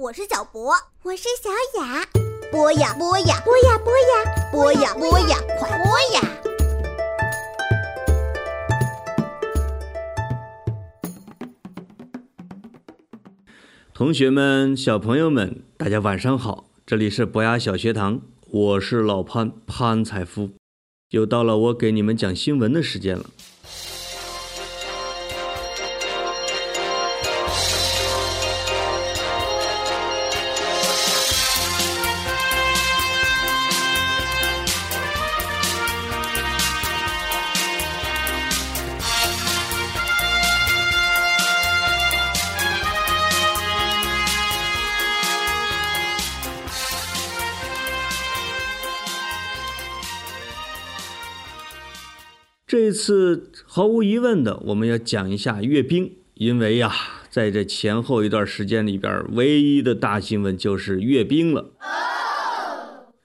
我是小博，我是小雅。播呀播呀播呀播呀播呀播呀，快播呀！同学们、小朋友们，大家晚上好！这里是博雅小学堂，我是老潘潘财夫，又到了我给你们讲新闻的时间了。这一次毫无疑问的，我们要讲一下阅兵，因为呀，在这前后一段时间里边，唯一的大新闻就是阅兵了。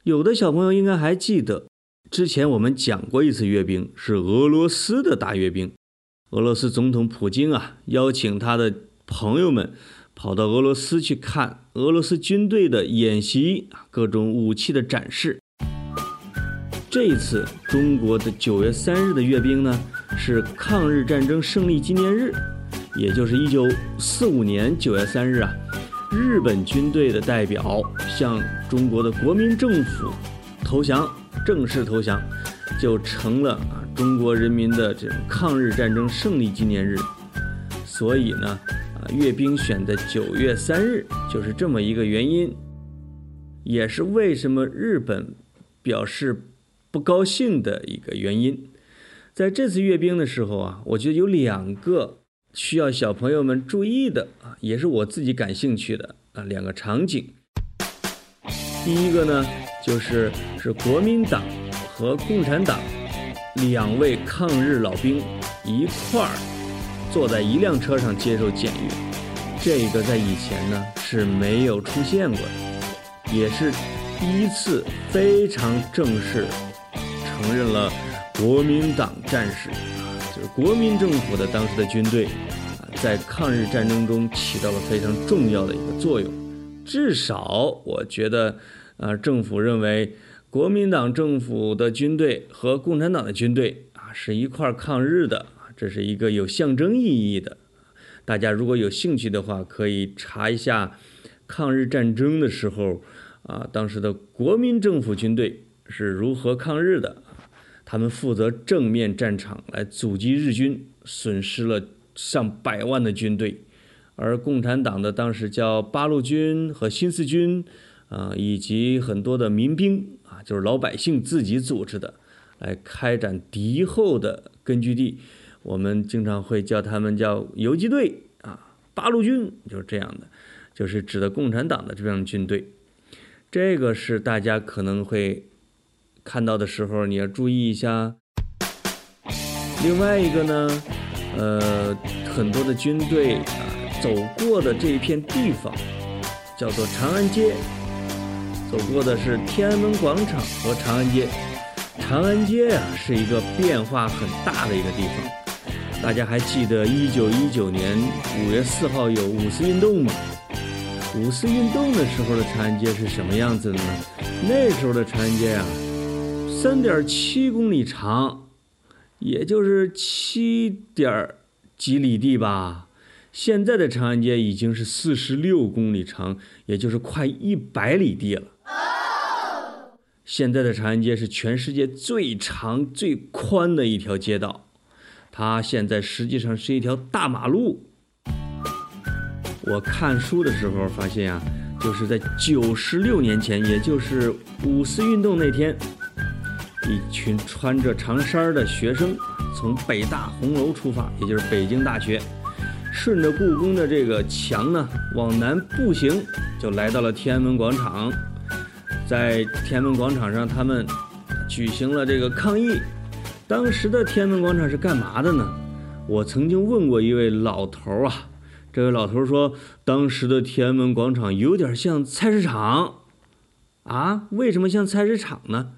有的小朋友应该还记得，之前我们讲过一次阅兵，是俄罗斯的大阅兵。俄罗斯总统普京啊，邀请他的朋友们跑到俄罗斯去看俄罗斯军队的演习，各种武器的展示。这一次中国的九月三日的阅兵呢，是抗日战争胜利纪念日，也就是一九四五年九月三日啊，日本军队的代表向中国的国民政府投降，正式投降，就成了啊中国人民的这种抗日战争胜利纪念日。所以呢，啊阅兵选在九月三日，就是这么一个原因，也是为什么日本表示。不高兴的一个原因，在这次阅兵的时候啊，我觉得有两个需要小朋友们注意的啊，也是我自己感兴趣的啊两个场景。第一个呢，就是是国民党和共产党两位抗日老兵一块儿坐在一辆车上接受检阅，这个在以前呢是没有出现过的，也是第一次非常正式。承认了国民党战士，就是国民政府的当时的军队啊，在抗日战争中起到了非常重要的一个作用。至少我觉得，啊，政府认为国民党政府的军队和共产党的军队啊是一块抗日的，这是一个有象征意义的。大家如果有兴趣的话，可以查一下抗日战争的时候啊，当时的国民政府军队是如何抗日的。他们负责正面战场来阻击日军，损失了上百万的军队；而共产党的当时叫八路军和新四军，啊，以及很多的民兵啊，就是老百姓自己组织的，来开展敌后的根据地。我们经常会叫他们叫游击队啊，八路军就是这样的，就是指的共产党的这样的军队。这个是大家可能会。看到的时候你要注意一下。另外一个呢，呃，很多的军队啊走过的这一片地方叫做长安街，走过的是天安门广场和长安街。长安街呀是一个变化很大的一个地方。大家还记得一九一九年五月四号有五四运动吗？五四运动的时候的长安街是什么样子的呢？那时候的长安街呀。三点七公里长，也就是七点几里地吧。现在的长安街已经是四十六公里长，也就是快一百里地了。现在的长安街是全世界最长最宽的一条街道，它现在实际上是一条大马路。我看书的时候发现啊，就是在九十六年前，也就是五四运动那天。一群穿着长衫的学生从北大红楼出发，也就是北京大学，顺着故宫的这个墙呢往南步行，就来到了天安门广场。在天安门广场上，他们举行了这个抗议。当时的天安门广场是干嘛的呢？我曾经问过一位老头儿啊，这位老头说，当时的天安门广场有点像菜市场。啊，为什么像菜市场呢？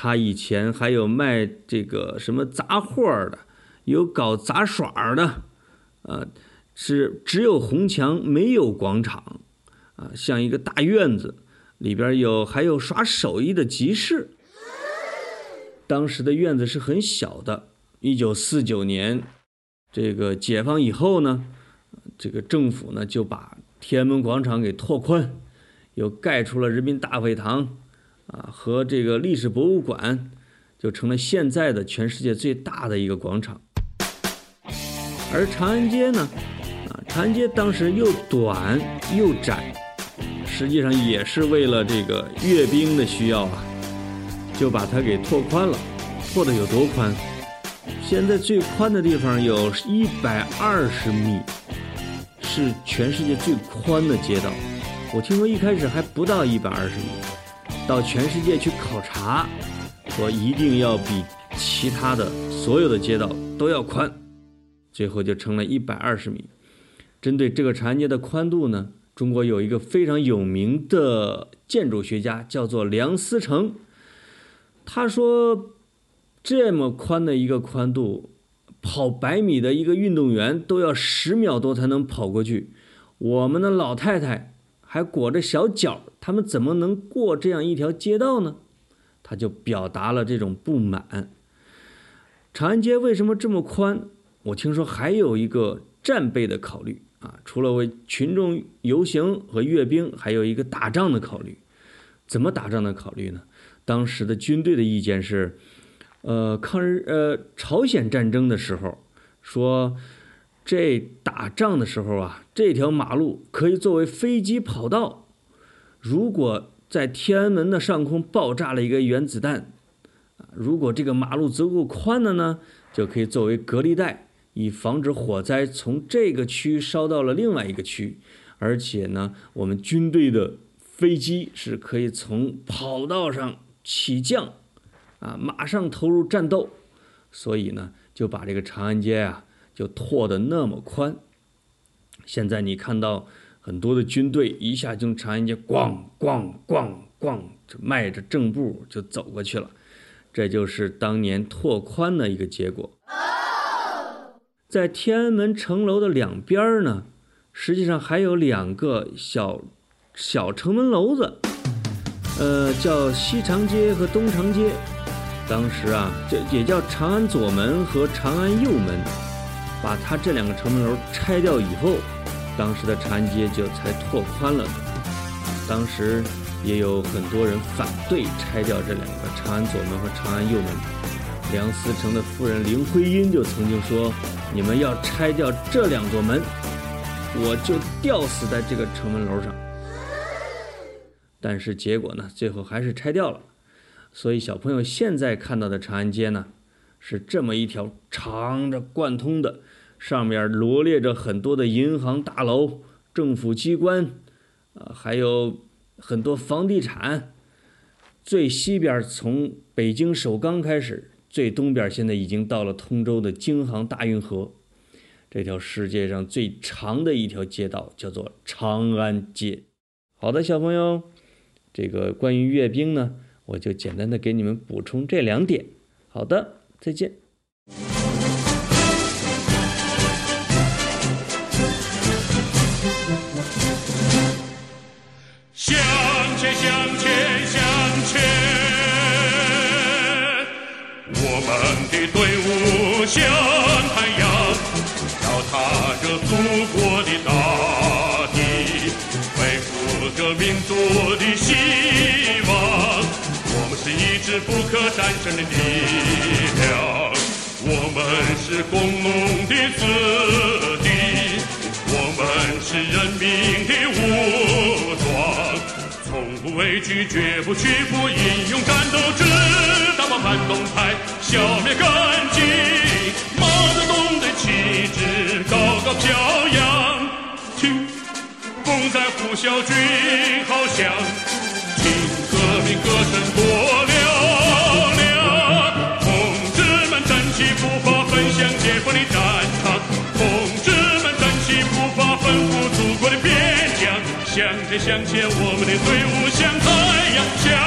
他以前还有卖这个什么杂货的，有搞杂耍的，呃，是只有红墙没有广场，啊，像一个大院子，里边有还有耍手艺的集市。当时的院子是很小的。一九四九年，这个解放以后呢，这个政府呢就把天安门广场给拓宽，又盖出了人民大会堂，啊，和这个历史博物馆，就成了现在的全世界最大的一个广场。而长安街呢，啊，长安街当时又短又窄，实际上也是为了这个阅兵的需要啊，就把它给拓宽了。拓的有多宽？现在最宽的地方有一百二十米，是全世界最宽的街道。我听说一开始还不到一百二十米，到全世界去考察，说一定要比其他的所有的街道都要宽，最后就成了一百二十米。针对这个长安街的宽度呢，中国有一个非常有名的建筑学家叫做梁思成，他说。这么宽的一个宽度，跑百米的一个运动员都要十秒多才能跑过去。我们的老太太还裹着小脚，他们怎么能过这样一条街道呢？他就表达了这种不满。长安街为什么这么宽？我听说还有一个战备的考虑啊，除了为群众游行和阅兵，还有一个打仗的考虑。怎么打仗的考虑呢？当时的军队的意见是。呃，抗日呃朝鲜战争的时候，说这打仗的时候啊，这条马路可以作为飞机跑道。如果在天安门的上空爆炸了一个原子弹，如果这个马路足够宽的呢，就可以作为隔离带，以防止火灾从这个区烧到了另外一个区。而且呢，我们军队的飞机是可以从跑道上起降。啊，马上投入战斗，所以呢，就把这个长安街啊，就拓得那么宽。现在你看到很多的军队一下就长安街咣咣咣咣，就迈着正步就走过去了，这就是当年拓宽的一个结果。在天安门城楼的两边呢，实际上还有两个小小城门楼子，呃，叫西长街和东长街。当时啊，这也叫长安左门和长安右门，把它这两个城门楼拆掉以后，当时的长安街就才拓宽了。当时也有很多人反对拆掉这两个长安左门和长安右门。梁思成的夫人林徽因就曾经说：“你们要拆掉这两座门，我就吊死在这个城门楼上。”但是结果呢，最后还是拆掉了。所以，小朋友现在看到的长安街呢，是这么一条长着贯通的，上面罗列着很多的银行大楼、政府机关，啊，还有很多房地产。最西边从北京首钢开始，最东边现在已经到了通州的京杭大运河。这条世界上最长的一条街道叫做长安街。好的，小朋友，这个关于阅兵呢。我就简单的给你们补充这两点。好的，再见。向前，向前，向前！我们的队伍像太阳，脚踏着祖国的大地，背负着民族的希望。我们是一支不可战胜的力量，我们是工农的子弟，我们是人民的武装，从不畏惧，绝不屈服，英勇战斗，直到把反动派消灭干净。毛泽东的旗帜高高飘扬，听，风在呼啸，军号响，听革命歌声多。向前我们的队伍向太阳